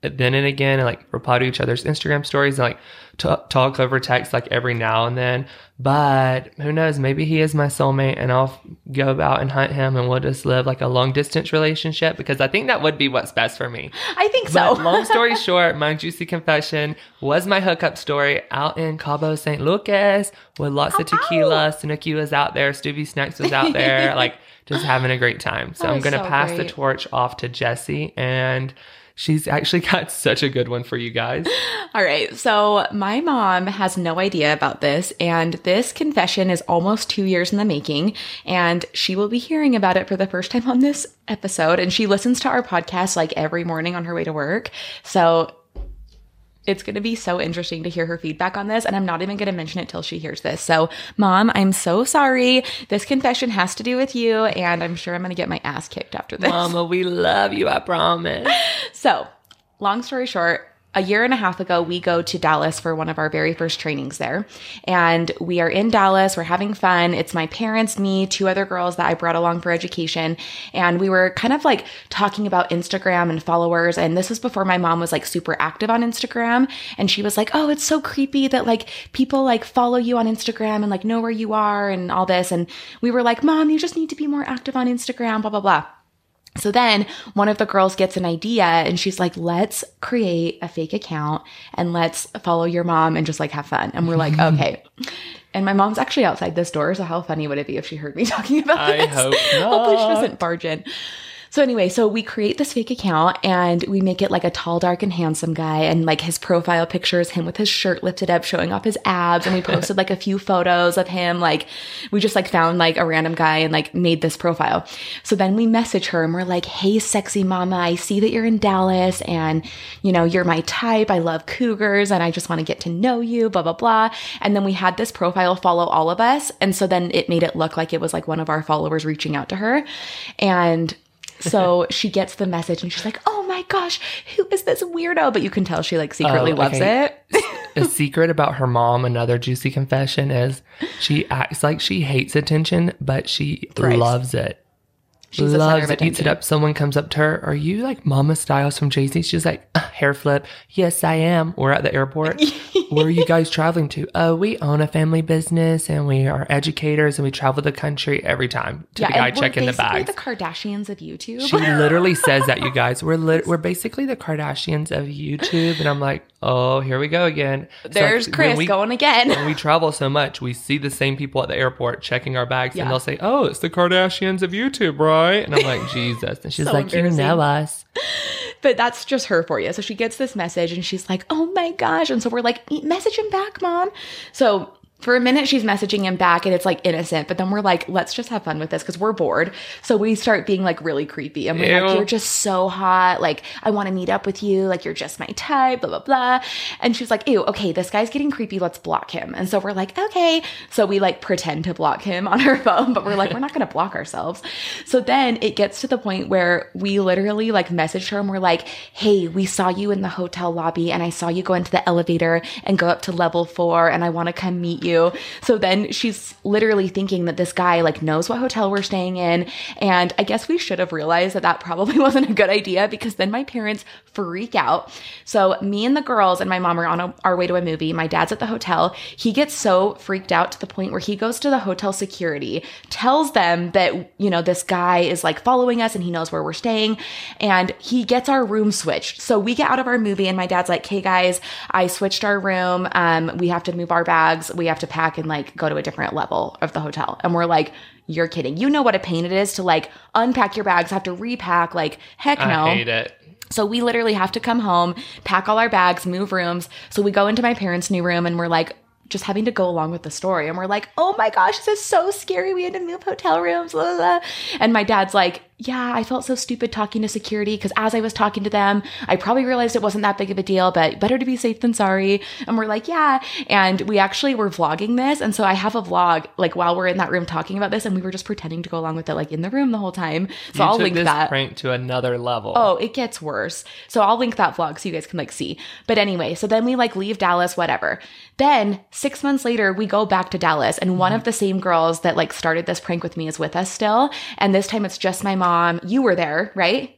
then and again, and like reply to each other's Instagram stories and like t- talk over text like every now and then. But who knows? Maybe he is my soulmate, and I'll go about and hunt him, and we'll just live like a long distance relationship because I think that would be what's best for me. I think so. But long story short, my juicy confession was my hookup story out in Cabo San Lucas with lots of oh, oh. tequila. Snooki was out there, Stubby Snacks was out there, like just having a great time. So I'm gonna so pass the torch off to Jesse and she's actually got such a good one for you guys. All right. So my mom has no idea about this. And this confession is almost two years in the making. And she will be hearing about it for the first time on this episode. And she listens to our podcast like every morning on her way to work. So it's going to be so interesting to hear her feedback on this. And I'm not even going to mention it till she hears this. So, mom, I'm so sorry. This confession has to do with you. And I'm sure I'm going to get my ass kicked after this. Mama, we love you, I promise. So, long story short, a year and a half ago, we go to Dallas for one of our very first trainings there. And we are in Dallas. We're having fun. It's my parents, me, two other girls that I brought along for education. And we were kind of like talking about Instagram and followers. And this was before my mom was like super active on Instagram. And she was like, Oh, it's so creepy that like people like follow you on Instagram and like know where you are and all this. And we were like, Mom, you just need to be more active on Instagram, blah, blah, blah. So then one of the girls gets an idea and she's like, let's create a fake account and let's follow your mom and just like have fun. And we're like, okay. And my mom's actually outside this door. So how funny would it be if she heard me talking about I this? I hope not. Hopefully she doesn't barge in. So anyway, so we create this fake account and we make it like a tall, dark, and handsome guy. And like his profile picture is him with his shirt lifted up, showing off his abs. And we posted like a few photos of him. Like we just like found like a random guy and like made this profile. So then we message her and we're like, Hey, sexy mama, I see that you're in Dallas and you know, you're my type. I love cougars and I just want to get to know you, blah, blah, blah. And then we had this profile follow all of us. And so then it made it look like it was like one of our followers reaching out to her. And so she gets the message and she's like, "Oh my gosh, who is this weirdo?" But you can tell she like secretly Oh, loves it. a secret about her mom, another juicy confession is she acts like she hates attention, but she Thrives. loves it. She's loves it, eats it up. Someone comes up to her, Are you like Mama Styles from Jay Z? She's like, "Uh, Hair flip. Yes, I am. We're at the airport. Where are you guys traveling to? Oh, we own a family business and we are educators and we travel the country every time to the guy checking the basically. The Kardashians of YouTube. She literally says that, you guys. We're lit we're basically the Kardashians of YouTube, and I'm like, oh, here we go again. There's when Chris we- going again. When we travel so much, we see the same people at the airport checking our bags, Yeah. and they'll say, "Oh, it's the Kardashians of YouTube, right?" And I'm like, Jesus, and she's So like, "You know us." But that's just her for you. So she gets this message and she's like, oh my gosh. And so we're like, "E- message him back, mom. So for a minute, she's messaging him back and it's like innocent. But then we're like, let's just have fun with this because we're bored. So we start being like really creepy. And we're like, Ew. you're just so hot. Like, I want to meet up with you. Like, you're just my type, blah, blah, blah. And she's like, ew, okay, this guy's getting creepy. Let's block him. And so we're like, okay. So we like pretend to block him on her phone, but we're like, we're not going to block ourselves. So then it gets to the point where we literally like messaged her and we're like, hey, we saw you in the hotel lobby and I saw you go into the elevator and go up to level four and I want to come meet you. So then she's literally thinking that this guy like knows what hotel we're staying in. And I guess we should have realized that that probably wasn't a good idea because then my parents freak out. So me and the girls and my mom are on a, our way to a movie. My dad's at the hotel. He gets so freaked out to the point where he goes to the hotel security, tells them that, you know, this guy is like following us and he knows where we're staying. And he gets our room switched. So we get out of our movie and my dad's like, hey guys, I switched our room. Um, we have to move our bags. We have to pack and like go to a different level of the hotel. And we're like, you're kidding. You know what a pain it is to like unpack your bags, have to repack. Like, heck no. I hate it. So we literally have to come home, pack all our bags, move rooms. So we go into my parents' new room and we're like, just having to go along with the story. And we're like, oh my gosh, this is so scary. We had to move hotel rooms. Blah, blah, blah. And my dad's like, yeah, I felt so stupid talking to security because as I was talking to them, I probably realized it wasn't that big of a deal, but better to be safe than sorry. And we're like, yeah. And we actually were vlogging this. And so I have a vlog like while we're in that room talking about this and we were just pretending to go along with it like in the room the whole time. So You I'll took link this that. prank to another level. Oh, it gets worse. So I'll link that vlog so you guys can like see. But anyway, so then we like leave Dallas, whatever. Then six months later, we go back to Dallas, and one mm-hmm. of the same girls that like started this prank with me is with us still. And this time it's just my mom. Um, you were there, right?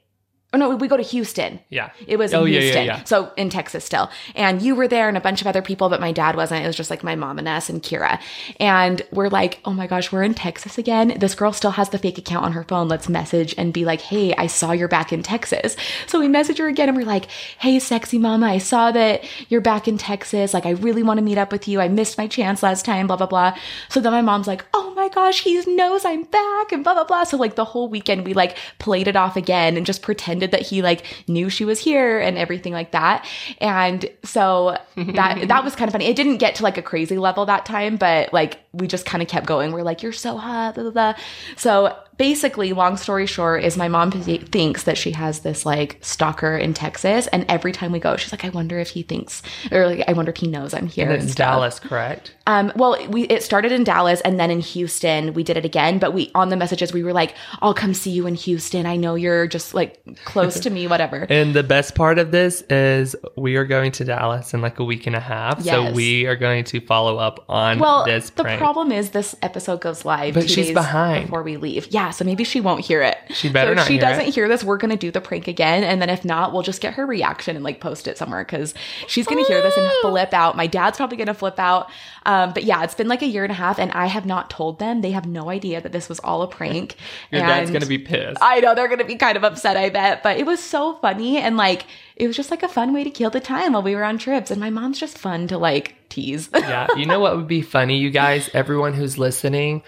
Oh no, we go to Houston. yeah. It was in Oh, yeah, yeah, Houston. yeah. So in Texas still. And you were there and a bunch of other people, but my dad wasn't. It was just like my mom and us and Kira. And we're like, oh my gosh, we're in Texas again. This girl still has the fake account on her phone. Let's message and be like, hey, I saw you're back in Texas. So we message her again and we're like, hey, sexy mama, I saw that you're back in Texas. Like, I really want to meet up with you. I missed my chance last time, blah, blah, blah. So then my mom's like, oh my gosh, he knows I'm back and blah, blah, blah. So like the whole weekend we like played it off again and just pretended that he like knew she was here and everything like that. And so that that was kind of funny. It didn't get to like a crazy level that time, but like we just kind of kept going. We're like, you're so hot, blah, blah, blah. So basically, long story short, is my mom thinks that she has this like stalker in Texas, and every time we go, she's like, I wonder if he thinks, or like, I wonder if he knows I'm here. And it's. Dallas, correct? Um, well, we it started in Dallas and then in Houston we did it again. But we on the messages we were like, "I'll come see you in Houston. I know you're just like close to me, whatever." And the best part of this is we are going to Dallas in like a week and a half. So we are going to follow up on Well, this the prank. problem is this episode goes live, But she's behind. before we leave. Yeah, so maybe she won't hear it. She better so if not she hear doesn't it. hear this, we're gonna do the prank again, and then if not, we'll just get her reaction and like post it somewhere because she's gonna hear this and flip out. My dad's probably gonna flip out. Um, but yeah, it's been like a year and a half, and I have not told them. They have no idea that this was all a prank. Your dad's going to be pissed. I know they're gonna be kind of upset, I bet. But it was so funny and like it was just like a fun way to kill the time while we were on trips. And my mom's just fun to like tease. yeah. You know what would be funny, you guys, everyone who's listening?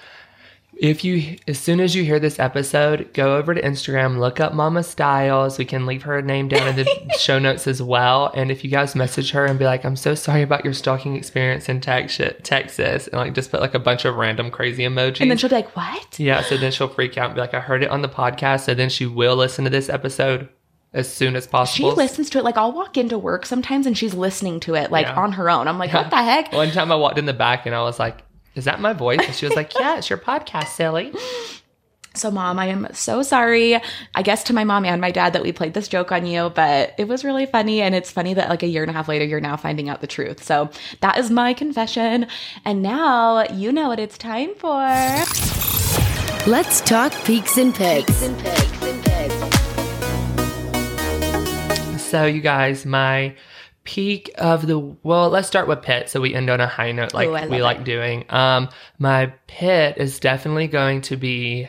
If you, as soon as you hear this episode, go over to Instagram, look up Mama Styles. We can leave her name down in the show notes as well. And if you guys message her and be like, I'm so sorry about your stalking experience in Tex- Texas, and like just put like a bunch of random crazy emojis. and then she'll be like, What? Yeah, so then she'll freak out and be like, I heard it on the podcast. So then she will listen to this episode as soon as possible. She listens to it like I'll walk into work sometimes and she's listening to it like Yeah. on her own. I'm like, what the heck? One time I walked in the back and I was like, Is that my voice? And she was like, Yeah, it's your podcast, silly. So, mom, I am so sorry. I guess to my mom and my dad that we played this joke on you, but it was really funny. And it's funny that like a year and a half later, you're now finding out the truth. So, that is my confession. And now you know what it's time for. Let's talk peaks and pigs. So, you guys, my peak of the well, let's start with pit. So we end on a high note, like Ooh, we like it. doing. Um, my pit is definitely going to be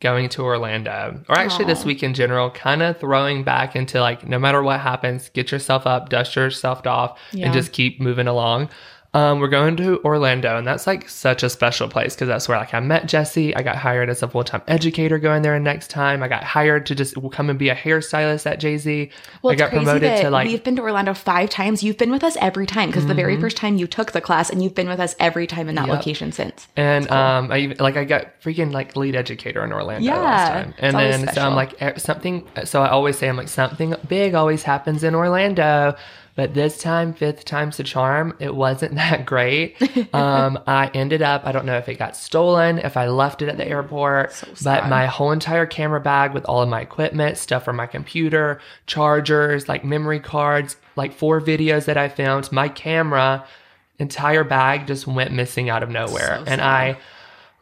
going to Orlando, or actually this week in general. Kind of throwing back into like, no matter what happens, get yourself up, dust yourself off, Yeah. and just keep moving along. Um, we're going to Orlando, and that's like such a special place because that's where like I met Jesse. I got hired as a full time educator going there next time. I got hired to just come and be a hairstylist at Jay Z. Well, I it's got crazy promoted that to like we've been to Orlando five times. You've been with us every time because the very first time you took the class, and you've been with us every time in that Yep. location since. And um, I even- like I got freaking like lead educator in Orlando Yeah, last time, and then so. I'm like something. So I always say I'm like something big always happens in Orlando, but this time fifth time's the charm. It wasn't that great. um, I ended up I don't know if it got stolen, if I left it at the airport, but my whole entire camera bag with all of my equipment, stuff for my computer, chargers, like memory cards, like four videos that I filmed, my camera entire bag just went missing out of nowhere. So and. I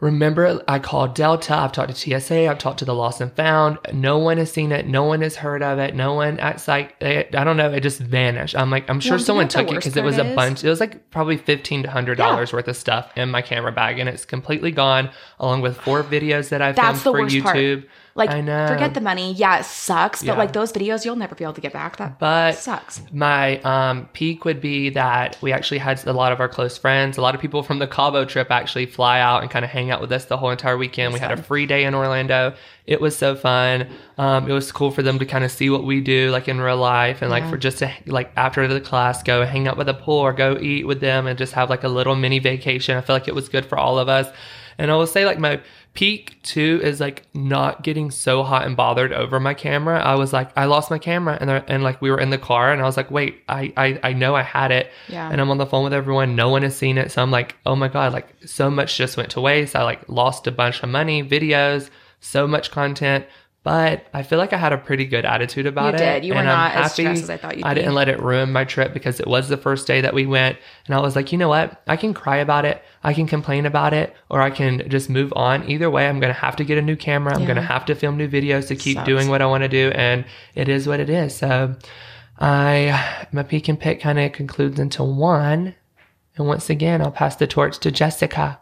remember I called Delta, I've talked to TSA, I've talked to the Lost and Found. No one has seen it, no one has heard of it, no one acts like it, I don't know, it just vanished. I'm like, I'm sure Well, do you know someone took it because it was a is? bunch, it was like probably fifteen to hundred dollars worth of stuff in my camera bag, and it's completely gone, along with four videos that I filmed for YouTube. part. Like, I know. forget the money. Yeah, it sucks, but Yeah. like those videos, you'll never be able to get back. That But sucks. my um, peak would be that we actually had a lot of our close friends, a lot of people from the Cabo trip actually fly out and kind of hang out with us the whole entire weekend. we had a free day in Orlando. It was so fun. Um, it was cool for them to kind of see what we do like in real life and like for just to like after the class go hang out with the pool or go eat with them and just have like a little mini vacation. I feel like it was good for all of us. And I will say like my peak two is like not getting so hot and bothered over my camera. I was like, I lost my camera, and uh, and like we were in the car, and I was like, wait, I I, I know I had it, Yeah. and I'm on the phone with everyone. No one has seen it, so I'm like, oh my god, like so much just went to waste. I like lost a bunch of money, videos, so much content. But I feel like I had a pretty good attitude about it. You it. did. You were and I'm not as happy stressed as I thought you'd I be. didn't let it ruin my trip because it was the first day that we went. And I was like, you know what? I can cry about it. I can complain about it, or I can just move on. Either way, I'm going to have to get a new camera. I'm going to have to film new videos to keep Sucks. doing what I want to do. And it is what it is. So I, my peek and pick kind of concludes into one. And once again, I'll pass the torch to Jessica.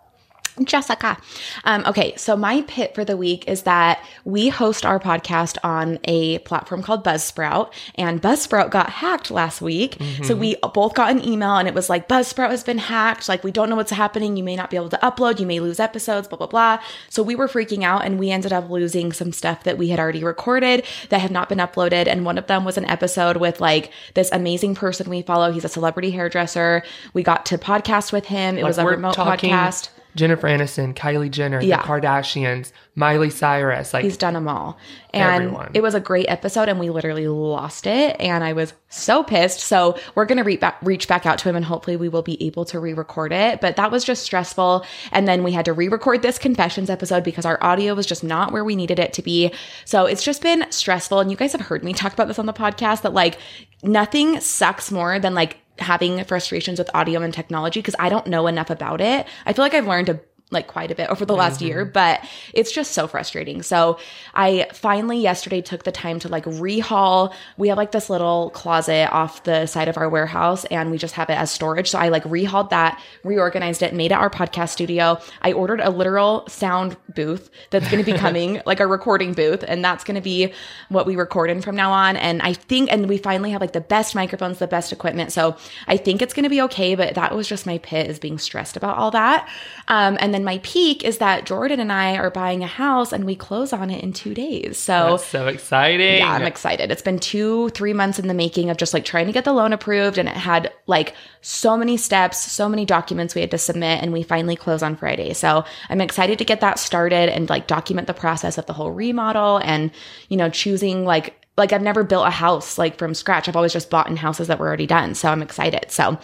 Jessica. Um, okay, so my pit for the week is that we host our podcast on a platform called Buzzsprout, and Buzzsprout got hacked last week. So we both got an email, and it was like, Buzzsprout has been hacked. Like, we don't know what's happening. You may not be able to upload. You may lose episodes, blah, blah, blah. So we were freaking out, and we ended up losing some stuff that we had already recorded that had not been uploaded. And one of them was an episode with like this amazing person we follow. He's a celebrity hairdresser. We got to podcast with him. It was a remote talking podcast. Jennifer Aniston, Kylie Jenner, Yeah. the Kardashians, Miley Cyrus, like He's done them all. And Everyone. it was a great episode and we literally lost it. And I was so pissed. So we're going to reach back, reach back out to him and hopefully we will be able to re-record it. But that was just stressful. And then we had to re-record this confessions episode because our audio was just not where we needed it to be. So it's just been stressful. And you guys have heard me talk about this on the podcast that like nothing sucks more than like having frustrations with audio and technology because I don't know enough about it. I feel like I've learned a like quite a bit over the last year, but it's just so frustrating. So I finally yesterday took the time to like rehaul. We have like this little closet off the side of our warehouse and we just have it as storage. So I like rehauled that, reorganized it, made it our podcast studio. I ordered a literal sound booth that's going to be coming, like a recording booth, and that's going to be what we record in from now on. And I think, and we finally have like the best microphones, the best equipment. So I think it's going to be okay. But that was just my pit is being stressed about all that. Um, and then my peak is that Jordan and I are buying a house and we close on it in two days. So that's so exciting. yeah, I'm excited. It's been two, three months in the making of just like trying to get the loan approved. And it had like so many steps, so many documents we had to submit. And we finally close on Friday. So I'm excited to get that started and like document the process of the whole remodel and, you know, choosing like, like I've never built a house like from scratch. I've always just bought in houses that were already done. So I'm excited. So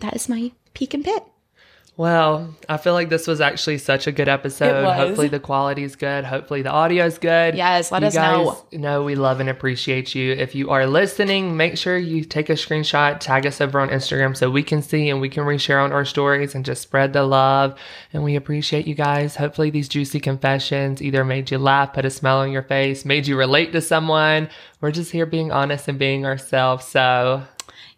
that is my peak and pit. Well, I feel like this was actually such a good episode. Hopefully the quality is good. Hopefully the audio is good. Yes, let you us know. guys know we love and appreciate you. If you are listening, make sure you take a screenshot, tag us over on Instagram so we can see and we can reshare on our stories and just spread the love. And we appreciate you guys. Hopefully these juicy confessions either made you laugh, put a smile on your face, made you relate to someone. We're just here being honest and being ourselves. So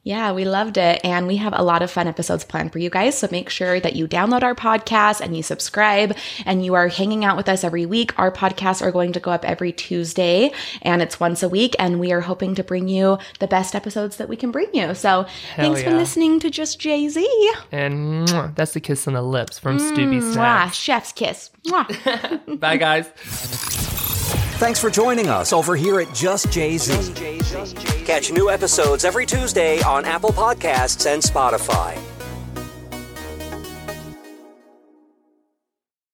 Yeah, we loved it. And we have a lot of fun episodes planned for you guys. So make sure that you download our podcast and you subscribe and you are hanging out with us every week. Our podcasts are going to go up every Tuesday and it's once a week. And we are hoping to bring you the best episodes that we can bring you. So thanks for listening to Just Jay Z. and mwah, that's the kiss on the lips from Stubby Mwah, Snacks. chef's kiss. Mwah. Bye guys. Thanks for joining us over here at Just Jay Z. Catch new episodes every Tuesday on Apple Podcasts and Spotify.